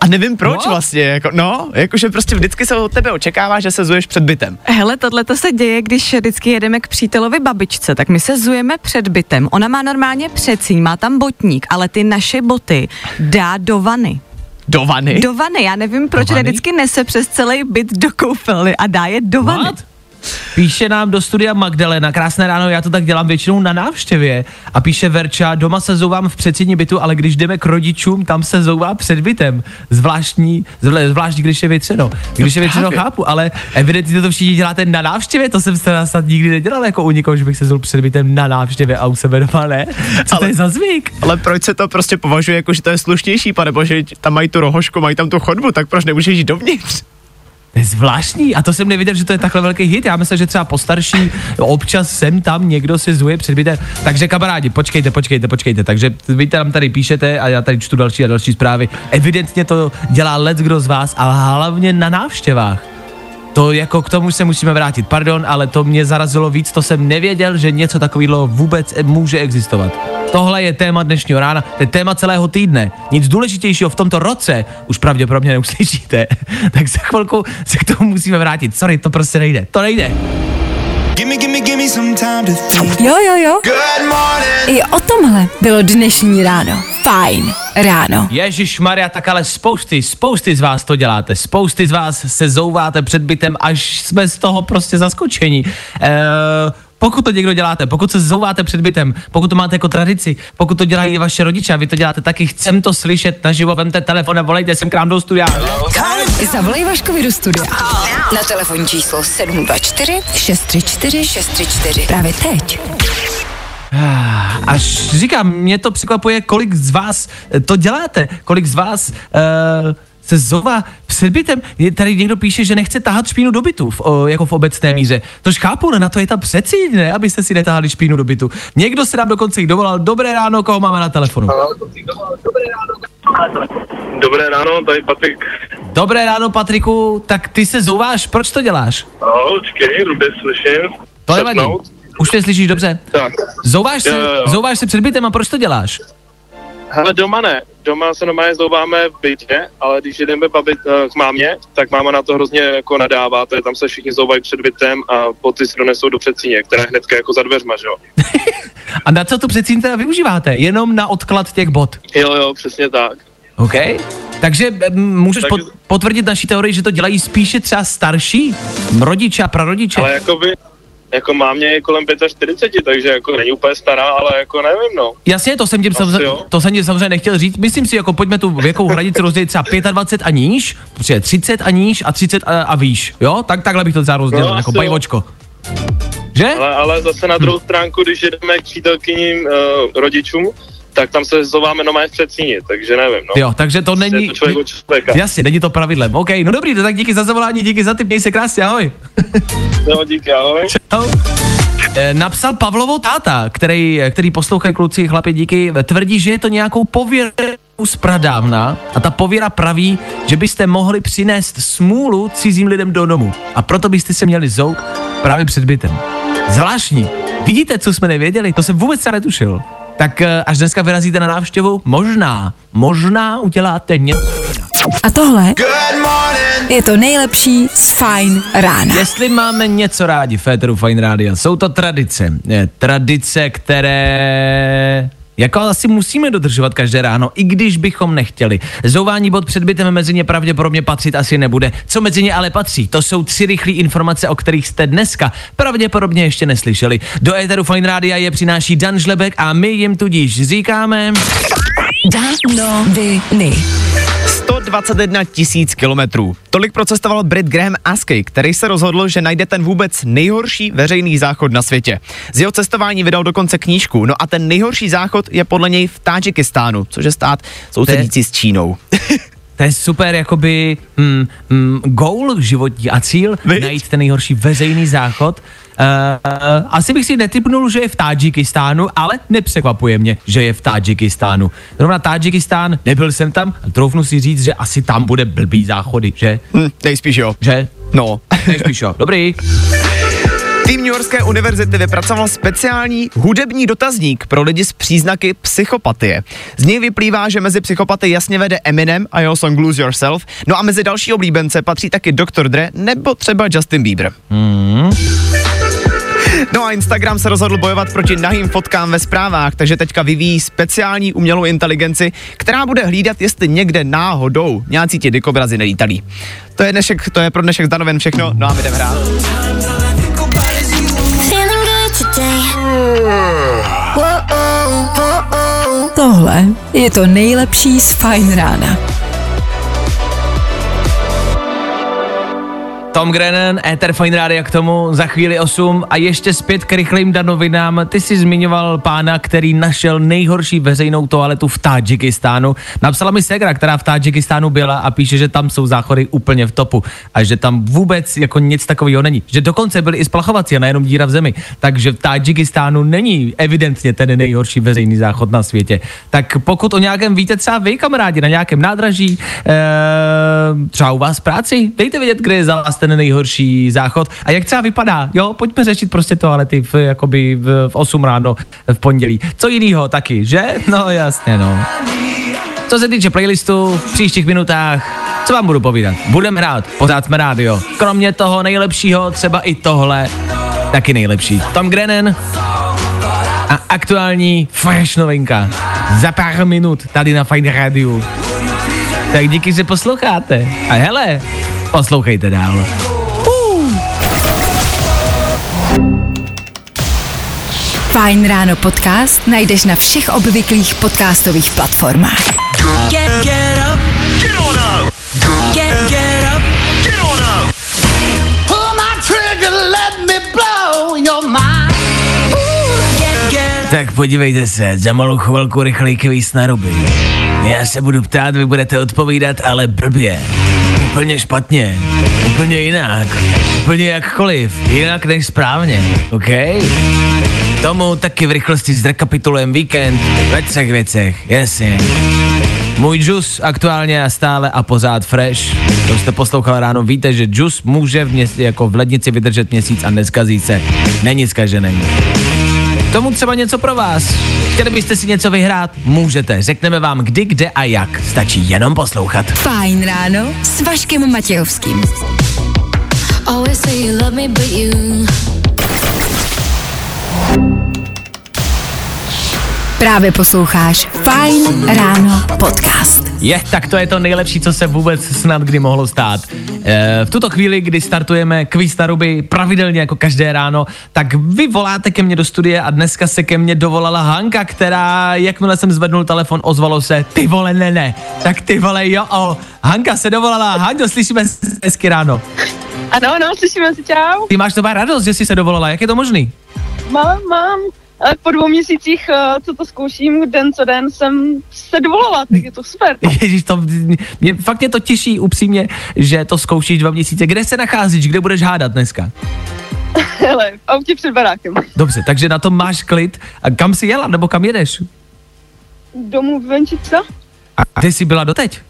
A nevím proč What? vlastně, jako, no, jakože prostě vždycky se od tebe očekává, že se zuješ před bytem. Hele, tohle to se děje, když vždycky jedeme k přítelovi babičce, tak my se zujeme před bytem. Ona má normálně přecíň, má tam botník, ale ty naše boty dá do vany. Do vany? Do vany, já nevím, proč vždycky nese přes celý byt do koupelny a dá je do vany. What? Píše nám do studia Magdalena, krásné ráno, já to tak dělám většinou na návštěvě. A píše Verča, doma se zouvám v předsední bytu, ale když jdeme k rodičům, tam se zouvá před bytem. Zvláštní, zvlá- zvlášť když je větřeno. Když je větřeno, Právě. chápu, ale evidentně to všichni děláte na návštěvě, to jsem se snad nikdy nedělal jako u nikoho, že bych se zoul před bytem na návštěvě a u sebe doma ne. Co to je za zvyk? Ale proč se to prostě považuje jako, že to je slušnější, pane bože, tam mají tu rohošku, mají tam tu chodbu, tak proč nemůžeš jít dovnitř? To je zvláštní a to jsem nevěděl, že to je takhle velký hit. Já myslím, že třeba postarší občas sem tam někdo si zuje před bytem. Takže kamarádi, počkejte, počkejte, počkejte. Takže vy tam tady píšete a já tady čtu další a další zprávy. Evidentně to dělá let kdo z vás, ale hlavně na návštěvách. To jako k tomu se musíme vrátit. Pardon, ale to mě zarazilo víc, to jsem nevěděl, že něco takového vůbec může existovat. Tohle je téma dnešního rána, to je téma celého týdne. Nic důležitějšího v tomto roce už pravděpodobně neuslyšíte. tak za chvilku se k tomu musíme vrátit. Sorry, to prostě nejde. To nejde. Jo, jo, jo. Good morning. I o tomhle bylo dnešní ráno. Fajn ráno. Ježíš Maria, tak ale spousty, spousty z vás to děláte. Spousty z vás se zouváte před bytem, až jsme z toho prostě zaskočení. Eee, pokud to někdo děláte, pokud se zouváte před bytem, pokud to máte jako tradici, pokud to dělají i vaše rodiče a vy to děláte taky, chcem to slyšet naživo, vemte telefon a volejte sem k nám do studia. Zavolej Vaškovi do studia. Na telefonní číslo 724 634 634. Právě teď. Až říkám, mě to překvapuje, kolik z vás eh, to děláte, kolik z vás uh, se zova před bytem. Je tady někdo píše, že nechce tahat špínu do bytu, v, o, jako v obecné míře. Tož chápu, ne, na to je ta přecíň, ne, abyste si netahali špínu do bytu. Někdo se nám dokonce i dovolal. Dobré ráno, koho máme na telefonu? Dobré ráno, tady Patrik. Dobré ráno, Patriku. Tak ty se zouváš, proč to děláš? No, počkej, blbě slyším. To nevadí. Už mě slyšíš dobře? Tak. Zouváš se, Jo, jo, jo. zouváš se před bytem a proč to děláš? Hele, doma ne. Doma se normálně zouváme v bytě, ale když jdeme babit eh, k mámě, tak máma na to hrozně jako nadává, to je tam se všichni zouvají před bytem a boty si donesou do předsíně, která je hnedka jako za dveřma, že jo. A na co tu přecíň teda využíváte? Jenom na odklad těch bod. Jo, jo, přesně tak. OK. Takže můžeš Takže- pot, potvrdit naší teorii, že to dělají spíše třeba starší rodiče a prarodiče. Ale jako by, jako mámě je kolem 45, takže jako není úplně stará, ale jako nevím, no. Jasně, to jsem tím samozřejmě, to jsem tím samozřejmě nechtěl říct. Myslím si, jako pojďme tu věkovou hranici rozdělit třeba 25 a níž, prostě 30 a níž a 30 a, a výš, jo? Tak takhle bych to třeba rozdělil, No, jako bajvočko. Že? Ale, ale zase na druhou stránku, když jdeme k přítelkyním uh, rodičům, tak tam se zováme normálně v předsíni, takže nevím, no. Jo, takže to Je není... to člověk od člověka. Jasně, není to pravidlem. OK, no dobrý, no tak díky za zavolání, díky za tip, měj se krásně, ahoj. Jo, díky, ahoj. Čau. Eh, Napsal Pavlovo táta, který, který poslouchají kluci, chlapi, díky, tvrdí, že je to nějakou pověrou z pradávna a ta pověra praví, že byste mohli přinést smůlu cizím lidem do domu a proto byste se měli zout právě před bytem. Zvláštní. Vidíte, co jsme nevěděli? To jsem vůbec se netušil. Tak eh, až dneska vyrazíte na návštěvu, možná, možná uděláte něco. A tohle je to nejlepší z Fajn rána. Jestli máme něco rádi v Féteru Fine Radio, jsou to tradice. Eh, Tradice, které jako asi musíme dodržovat každé ráno, i když bychom nechtěli. Zouvání bod před bytem mezi ně pravděpodobně patřit asi nebude. Co mezi ně ale patří? To jsou tři rychlé informace, o kterých jste dneska pravděpodobně ještě neslyšeli. Do éteru Fine Rádia je přináší Dan Žlebek a my jim tudíž říkáme... Danoviny. 121 tisíc kilometrů. Tolik procestoval Brit Graham Askey, který se rozhodl, že najde ten vůbec nejhorší veřejný záchod na světě. Z jeho cestování vydal dokonce knížku, no a ten nejhorší záchod je podle něj v Tádžikistánu, což je stát sousedící s Čínou. To je super, jakoby mm, mm, goal životní a cíl, Viď? najít ten nejhorší veřejný záchod. Uh, uh, asi bych si netypnul, že je v Tádžikistánu, ale nepřekvapuje mě, že je v Tádžikistánu. Zrovna Tádžikistán, nebyl jsem tam, a troufnu si říct, že asi tam bude blbý záchody, že? Hm, nejspíš jo. Že? No. Nejspíš jo. Dobrý. Tým New Yorkské univerzity vypracoval speciální hudební dotazník pro lidi s příznaky psychopatie. Z něj vyplývá, že mezi psychopaty jasně vede Eminem a jeho song Lose Yourself, no a mezi další oblíbence patří taky Dr. Dre nebo třeba Justin Bieber. No a Instagram se rozhodl bojovat proti nahým fotkám ve zprávách, takže teďka vyvíjí speciální umělou inteligenci, která bude hlídat, jestli někde náhodou nějací ti dikobrazy nelítalí. To je, dnešek, to je pro dnešek zdanoven všechno, no a my jdeme hrát. Tohle je to nejlepší z Fine Rána. Tom Grennan, Ether Fine Radio k tomu, za chvíli 8 a ještě zpět k rychlým danovinám. Ty jsi zmiňoval pána, který našel nejhorší veřejnou toaletu v Tadžikistánu. Napsala mi Segra, která v Tadžikistánu byla a píše, že tam jsou záchody úplně v topu a že tam vůbec jako nic takového není. Že dokonce byly i splachovací a nejenom díra v zemi. Takže v Tadžikistánu není evidentně ten nejhorší veřejný záchod na světě. Tak pokud o nějakém víte třeba vy, kamarádi, na nějakém nádraží, eh, třeba u vás v práci, dejte vědět, kde je za vás ten nejhorší záchod a jak třeba vypadá. Jo, pojďme řešit prostě toalety v, jakoby v, v 8 ráno v pondělí. Co jinýho taky, že? No jasně, no. Co se týče playlistu, v příštích minutách, co vám budu povídat? Budeme hrát, pořád jsme rádio. Kromě toho nejlepšího, třeba i tohle, taky nejlepší. Tom Grennan a aktuální fresh novinka. Za pár minut tady na Fine Radio. Tak díky, že posloucháte. A hele, poslouchejte dál. Fajn ráno podcast najdeš na všech obvyklých podcastových platformách. Get, get up. Get on up. Get, get up. Get on up. Pull my trigger, let me blow your mind. Ooh, get, get Tak podívejte se, za malou chvilku rychlej kvíz na ruby. Já se budu ptát, vy budete odpovídat, ale blbě. Úplně špatně. Úplně jinak. Úplně jakkoliv. Jinak než správně. OK? Tomu taky v rychlosti zrekapitulujeme víkend ve třech věcech. Jasně. Můj džus aktuálně a stále a pořád fresh. To jste poslouchal ráno, víte, že džus může v měs- jako v lednici vydržet měsíc a neskazí se. Není zkažený. Tomu třeba něco pro vás. Chtěli byste si něco vyhrát? Můžete. Řekneme vám kdy, kde a jak. Stačí jenom poslouchat. Fajn ráno s Vaškem Matějovským. Always say you love me, but you Právě posloucháš Fajn ráno podcast. Je, tak to je to nejlepší, co se vůbec snad kdy mohlo stát. E, v tuto chvíli, kdy startujeme kvíz na ruby pravidelně jako každé ráno, tak vy voláte ke mně do studie a dneska se ke mně dovolala Hanka, která, jakmile jsem zvednul telefon, ozvalo se, ty vole, ne, ne, tak ty vole, jo, o. Hanka se dovolala, Hanko, slyšíme se hezky ráno. Ano, ano, slyšíme se, čau. Ty máš to radost, že jsi se dovolala, jak je to možný? Mám, mám. Ale po dvou měsících, eh, co to zkouším, den co den, jsem se dovolala, tak je to super. Ježíš, to, mě, fakt mě to těší upřímně, že to zkoušíš dva měsíce. Kde se nacházíš, kde budeš hádat dneska? Hele, v autě před barákem. Dobře, takže na tom máš klid. A kam jsi jela, nebo kam jedeš? Domů venčica, A kde jsi byla doteď?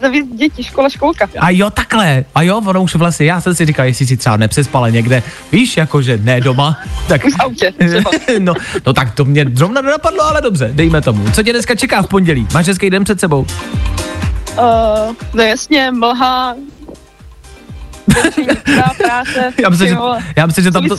Zavíc děti, škola, školka. A jo, takhle. A jo, ono už vlastně, já jsem si říkal, jestli si třeba nepřespala někde, víš, jakože ne doma, tak... V autě, třeba. no, no tak to mě zrovna nenapadlo, ale dobře, dejme tomu. Co tě dneska čeká v pondělí? Máš hezký den před sebou? Uh, no jasně, mlha, práce, Já myslím, ty že, já myslím, že tam to,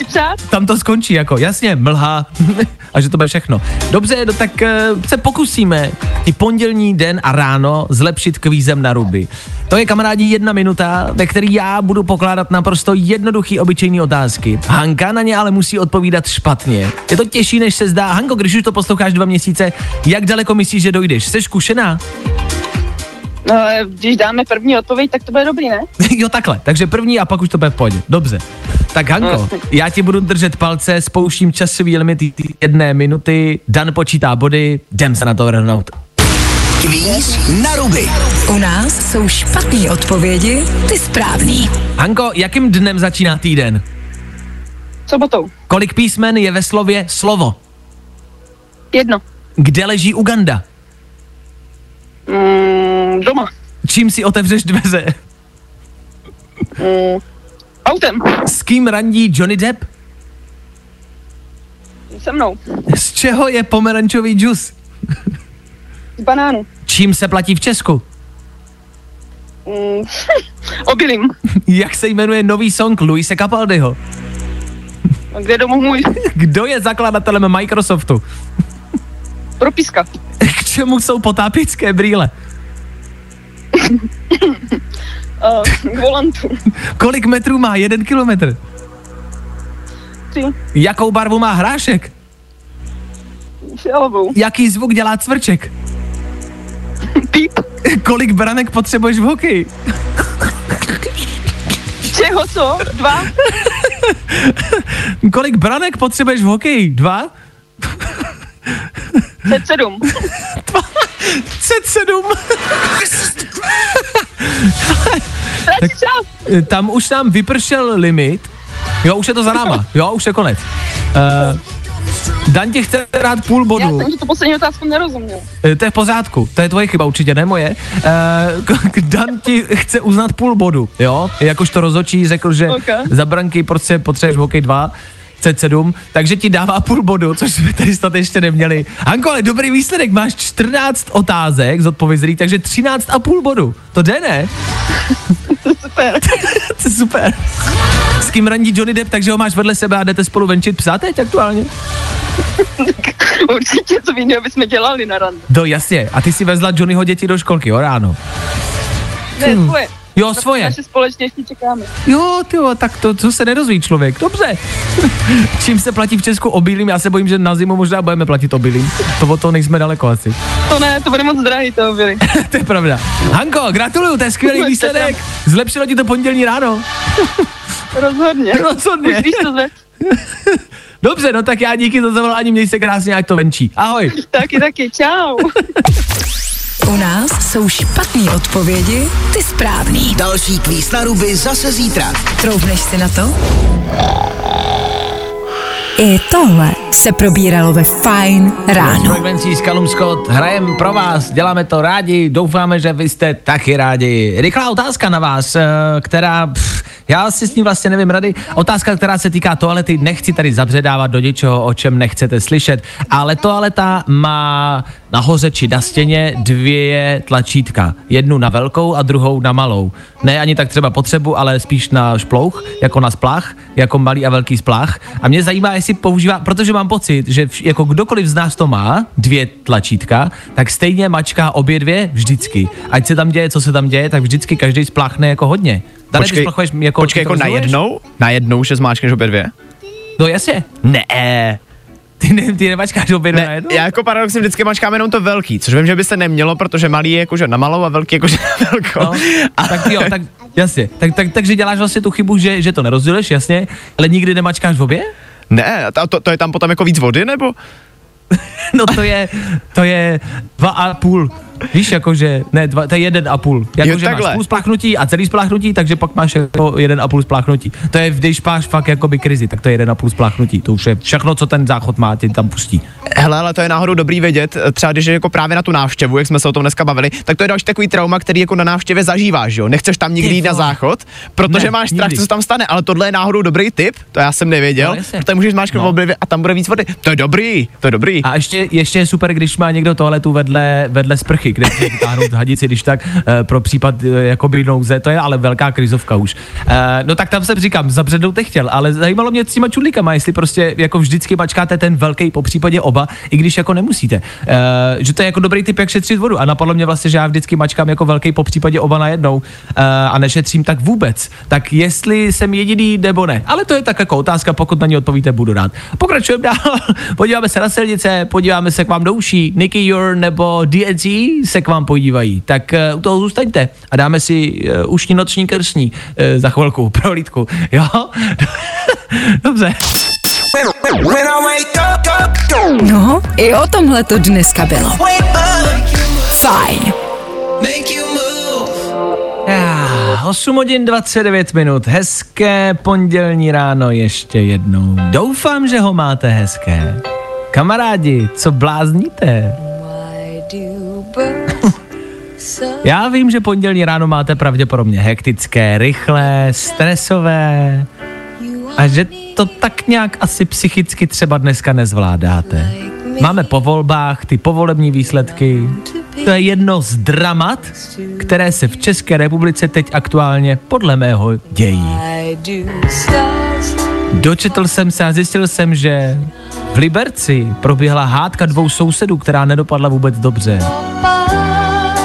tam to skončí, jako jasně, mlha a že to bude všechno. Dobře, no tak uh, se pokusíme i pondělní den a ráno zlepšit kvízem na ruby. To je kamarádi jedna minuta, ve který já budu pokládat naprosto jednoduchý obyčejný otázky. Hanka na ně ale musí odpovídat špatně. Je to těžší, než se zdá. Hanko, když už to posloucháš dva měsíce, jak daleko myslíš, že dojdeš? Jsi zkušená? No, když dáme první odpověď, tak to bude dobrý, ne? jo, takhle. Takže první a pak už to bude v pohodě. Dobře. Tak Hanko, já ti budu držet palce, spouštím časový limit jedné minuty, Dan počítá body, jdem se na to vrhnout. Kvíz na ruby. U nás jsou špatné odpovědi, ty správný. Hanko, jakým dnem začíná týden? Sobotou. Kolik písmen je ve slově slovo? Jedno. Kde leží Uganda? Mm, doma. Čím si otevřeš dveře? Mm, autem. S kým randí Johnny Depp? Se mnou. Z čeho je pomerančový džus? Z banánu. Čím se platí v Česku? Mm, obilím. Jak se jmenuje nový song Luise Capaldiho? Kde je domov můj? Kdo je zakladatelem Microsoftu? Propiska. K čemu jsou potápěčské brýle? Uh, k volantu. Kolik metrů má jeden kilometr? Tři. Jakou barvu má hrášek? fialovou. Jaký zvuk dělá cvrček? Píp. Kolik branek potřebuješ v hokeji? Čeho co? Dva? Kolik branek potřebuješ v hokeji? Dva? Před sedm. C7. tak, čas. Tam už nám vypršel limit. Jo, už je to za náma. Jo, už je konec. Uh, Dan ti chce dát půl Já bodu. jsem že tu poslední otázku nerozuměl. Eh, To je v pořádku, to je tvoje chyba určitě, ne moje. Uh, Dan ti chce uznat půl bodu, jo? Jakož to rozočí řekl, že Ok. za branky prostě potřebuješ hokej 2, C7, takže ti dává půl bodu, což jsme tady snad ještě neměli. Hanko, ale dobrý výsledek, máš 14 otázek zodpovězených, takže 13 a půl bodu. To jde, ne? Super. to je super. S kým randí Johnny Depp, takže ho máš vedle sebe a jdete spolu venčit psa teď aktuálně? Určitě, co jiného bychom dělali na rande. Do, jasně. A ty si vezla Johnnyho děti do školky, jo, ráno. Ne, Hmm. Jo, svoje. Naše společně ještě čekáme. Jo, ty tak to, to se nedozví člověk. Dobře. Čím se platí v Česku obilím? Já se bojím, že na zimu možná budeme platit obilím. To od toho nejsme daleko asi. To ne, to bude moc drahý, to byli. to je pravda. Hanko, gratuluju, to je skvělý výsledek. Zlepšilo ti to pondělní ráno. Rozhodně. Rozhodně. Už víš, co zve. Dobře, no tak já díky za zavolání, měj se krásně, ať to venčí. Ahoj. Taky, taky, čau. U nás jsou špatné odpovědi, ty správný. Další kvíz na ruby zase zítra. Troubneš si na to? I tohle se probíralo ve Fine ráno. Frekvencí s Callum Scott, hrajem pro vás, děláme to rádi, doufáme, že vy jste taky rádi. Rychlá otázka na vás, eh, která, pff, já si s ní vlastně nevím rady, otázka, která se týká toalety, nechci tady zabředávat do něčeho, o čem nechcete slyšet, ale toaleta má nahoře či na stěně dvě tlačítka, jednu na velkou a druhou na malou. Ne ani tak třeba potřebu, ale spíš na šplouch, jako na splach, jako malý a velký splach. A mě zajímá, jestli používá, protože mám pocit, že vš, jako kdokoliv z nás to má, dvě tlačítka, tak stejně mačká obě dvě vždycky. Ať se tam děje, co se tam děje, tak vždycky každý spláchne jako hodně. Dane, Počkej, jako, počkej, jako najednou? Najednou, že zmáčkneš obě dvě? No jasně. Ne. Ty, ne, ty nemačkáš obě dvě Ne, najednou? já jako paradoxně vždycky mačkám jenom to velký, což vím, že by se nemělo, protože malý je jakože na malou a velký jakože na velkou. No, tak jo, tak jasně. Tak, tak, takže děláš vlastně tu chybu, že, že to nerozděluješ, jasně, ale nikdy nemačkáš v obě? Ne, to, to, to je tam potom jako víc vody, nebo? No to je, to je dva a půl. Víš, jakože, ne, dva, to je jeden a půl. Jakože máš půl spláchnutí a celý spláchnutí, takže pak máš jako jeden a půl spláchnutí. To je, když máš fakt jakoby krizi, tak to je jeden a půl spláchnutí. To už je všechno, co ten záchod má, tě tam pustí. Hele, ale to je náhodou dobrý vědět, třeba když je jako právě na tu návštěvu, jak jsme se o tom dneska bavili, tak to je další takový trauma, který jako na návštěvě zažíváš, jo. Nechceš tam nikdy Ty jít na záchod, protože Ne, máš strach, nikdy. co se tam stane, ale tohle je náhodou dobrý tip, to já jsem nevěděl, No, protože můžeš No. no. a tam bude víc vody. To je dobrý, to je dobrý. A ještě, ještě je super, když má někdo toaletu vedle, vedle sprchy, kde si vytáhnout hadici, když tak e, pro případ e, jakoby nouze, to je ale velká krizovka už. E, no tak tam jsem říkám, zabřednout nechtěl, ale zajímalo mě s těma čudlíkama, jestli prostě jako vždycky mačkáte ten velký, po případě oba, i když jako nemusíte. Že to je jako dobrý tip, jak šetřit vodu. A napadlo mě vlastně, že já vždycky mačkám jako velký, po případě oba najednou a nešetřím tak vůbec. Tak jestli jsem jediný nebo ne. Ale to je tak jako otázka, pokud na ní odpovíte, budu rád. Pokračujeme dál, podíváme se na silnice, podíváme se k vám do uší. Nicky Your nebo DNC se k vám podívají. Tak uh, u toho zůstaňte a dáme si uh, ušní noční krsní uh, za chvilku, pro lítku. Jo? Dobře. No, i o tomhle to dneska bylo. Fajn. Já, 8 hodin 29 minut, hezké pondělní ráno ještě jednou. Doufám, že ho máte hezké. Kamarádi, co blázníte? Já vím, že pondělní ráno máte pravděpodobně hektické, rychlé, stresové a že to tak nějak asi psychicky třeba dneska nezvládáte. Máme po volbách ty povolební výsledky. To je jedno z dramat, které se v České republice teď aktuálně podle mého dějí. Dočetl jsem se a zjistil jsem, že v Liberci proběhla hádka dvou sousedů, která nedopadla vůbec dobře.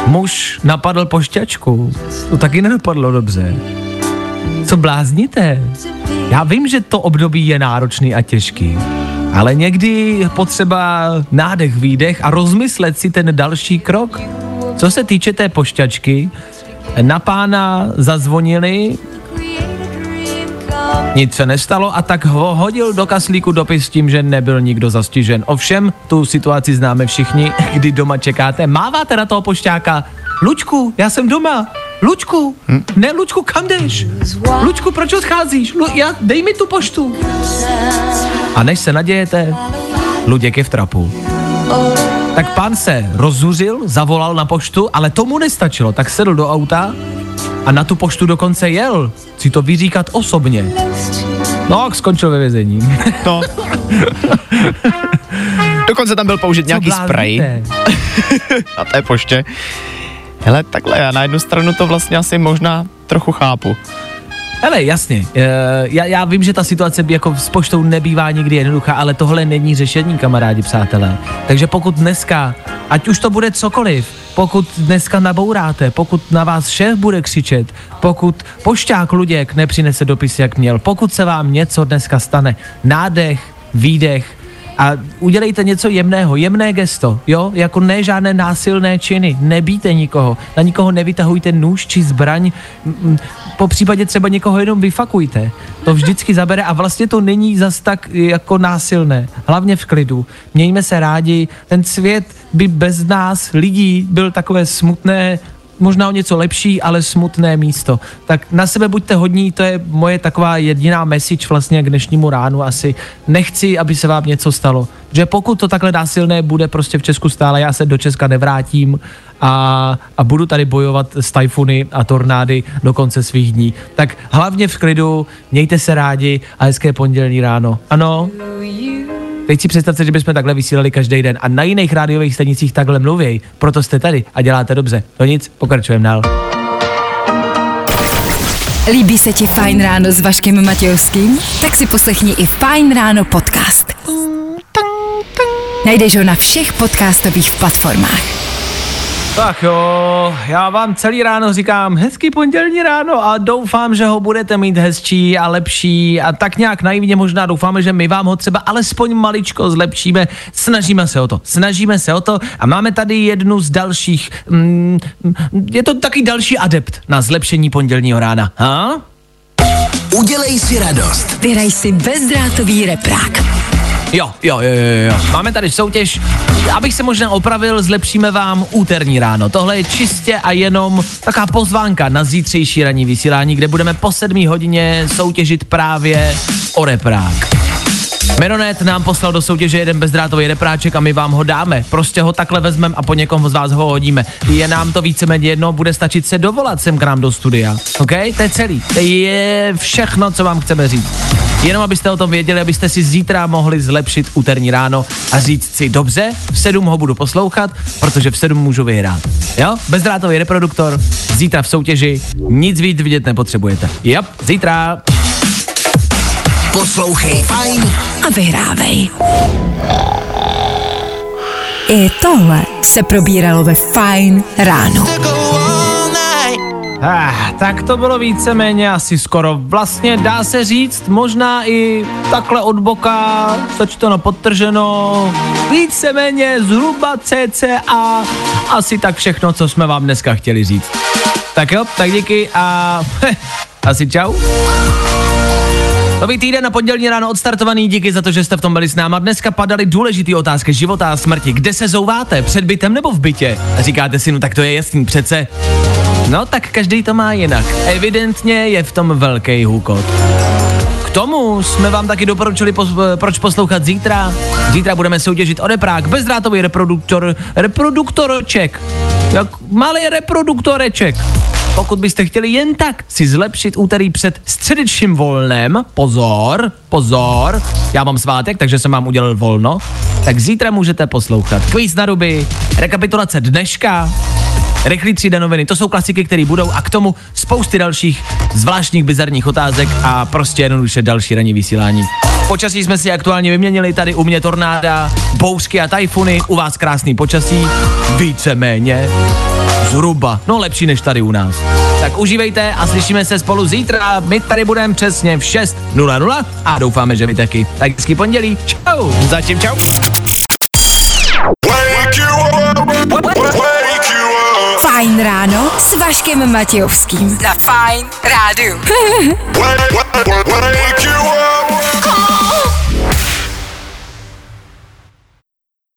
Muž napadl pošťačku, to taky nedopadlo dobře. Co blázníte? Já vím, že to období je náročný a těžký, Ale někdy potřeba nádech, výdech a rozmyslet si ten další krok. Co se týče té pošťačky, na pána zazvonili, nic se nestalo a tak ho hodil do kaslíku dopis s tím, že nebyl nikdo zastižen. Ovšem, tu situaci známe všichni, kdy doma čekáte, máváte na toho pošťáka. Lučku, já jsem doma. Lučku, hm? ne Lučku, kam jdeš? Lučku, proč odcházíš? Lu, já, dej mi tu poštu. A než se nadějete, Luděk je v trapu. Tak pán se rozzuřil, zavolal na poštu, ale tomu nestačilo, tak sedl do auta a na tu poštu dokonce jel. Si to vyříkat osobně. No, skončil ve vězení. No. Dokonce tam byl použit nějaký spray na té poště. Hele, takhle, já na jednu stranu to vlastně asi možná trochu chápu. Hele, jasně, e, já, já vím, že ta situace jako s poštou nebývá nikdy jednoduchá, ale tohle není řešení, kamarádi, přátelé. Takže pokud dneska, ať už to bude cokoliv, pokud dneska nabouráte, pokud na vás šéf bude křičet, pokud pošťák Luděk nepřinese dopis, jak měl, pokud se vám něco dneska stane, nádech, výdech, a udělejte něco jemného, jemné gesto, jo, jako ne žádné násilné činy, nebíte nikoho, na nikoho nevytahujte nůž či zbraň, po případě třeba někoho jenom vyfakujte. To vždycky zabere a vlastně to není zas tak jako násilné, hlavně v klidu. Mějme se rádi, ten svět by bez nás lidí byl takové smutné, možná o něco lepší, ale smutné místo. Tak na sebe buďte hodní, to je moje taková jediná message vlastně k dnešnímu ránu asi. Nechci, aby se vám něco stalo. Že pokud to takhle násilné bude prostě v Česku stále, já se do Česka nevrátím a, a budu tady bojovat s tajfuny a tornády do konce svých dní. Tak hlavně v klidu, mějte se rádi a hezké pondělní ráno. Ano, Teď si představte, že bychom takhle vysílali každý den a na jiných rádiových stanicích takhle mluví. Proto jste tady a děláte dobře. To nic, pokračujeme dál. Líbí se ti Fajn ráno s Vaškem Matějovským? Tak si poslechni i Fajn ráno podcast. Najdeš ho na všech podcastových platformách. Tak jo, já vám celý ráno říkám hezký pondělní ráno a doufám, že ho budete mít hezčí a lepší a tak nějak naivně možná doufáme, že my vám ho třeba alespoň maličko zlepšíme. Snažíme se o to, snažíme se o to a máme tady jednu z dalších, mm, je to taky další adept na zlepšení pondělního rána. Ha? Udělej si radost. Vyhraj si bezdrátový reprák. Jo, jo, jo, jo, jo. Máme tady soutěž. Abych se možná opravil, zlepšíme vám úterní ráno. Tohle je čistě a jenom taková pozvánka na zítřejší ranní vysílání, kde budeme po sedmí hodině soutěžit právě o reprák. Meronet nám poslal do soutěže jeden bezdrátový repráček a my vám ho dáme. Prostě ho takhle vezmeme a po někom z vás ho hodíme. Je nám to víceméně jedno, bude stačit se dovolat sem k nám do studia. OK? To je celý. To je všechno, co vám chceme říct. Jenom abyste o tom věděli, abyste si zítra mohli zlepšit úterní ráno a říct si, dobře, v 7 ho budu poslouchat, protože v 7 můžu vyhrát. Jo? Bezdrátový reproduktor, zítra v soutěži, nic víc vidět nepotřebujete. Jop, zítra. Poslouchej Fajn a vyhrávej. I tohle se probíralo ve Fajn ráno. Ah, tak to bylo víceméně asi skoro. Vlastně dá se říct, možná i takhle od boka, sečteno podtrženo, víceméně zhruba cca asi tak všechno, co jsme vám dneska chtěli říct. Tak jo, tak díky a asi čau. Nový týden na pondělní ráno odstartovaný, díky za to, že jste v tom byli s náma. Dneska padaly důležité otázky života a smrti. Kde se zouváte? Před bytem nebo v bytě? Říkáte si, no tak to je jasný, přece. No tak každý to má jinak. Evidentně je v tom velký hůkot. K tomu jsme vám taky doporučili, pos- proč poslouchat zítra. Zítra budeme soutěžit o reprák, bezdrátový reproduktor, reproduktorček. Jak malý reproduktoreček. Pokud byste chtěli jen tak si zlepšit úterý před středečním volnem, pozor, pozor, já mám svátek, takže jsem vám udělal volno, tak zítra můžete poslouchat kvíz na ruby, rekapitulace dneška, rychlý třída noviny, to jsou klasiky, které budou a k tomu spousty dalších zvláštních bizarních otázek a prostě jednoduše další ranní vysílání. Počasí jsme si aktuálně vyměnili, tady u mě tornáda, bouřky a tajfuny, u vás krásný počasí, víceméně. Zhruba. No lepší než tady u nás. Tak užívejte a slyšíme se spolu zítra. My tady budeme přesně v 6.00 a doufáme, že vy taky. Tak hezký pondělí. Čau. Zatím čau. Fajn ráno s Vaškem Matějovským. Na Fajn rádu.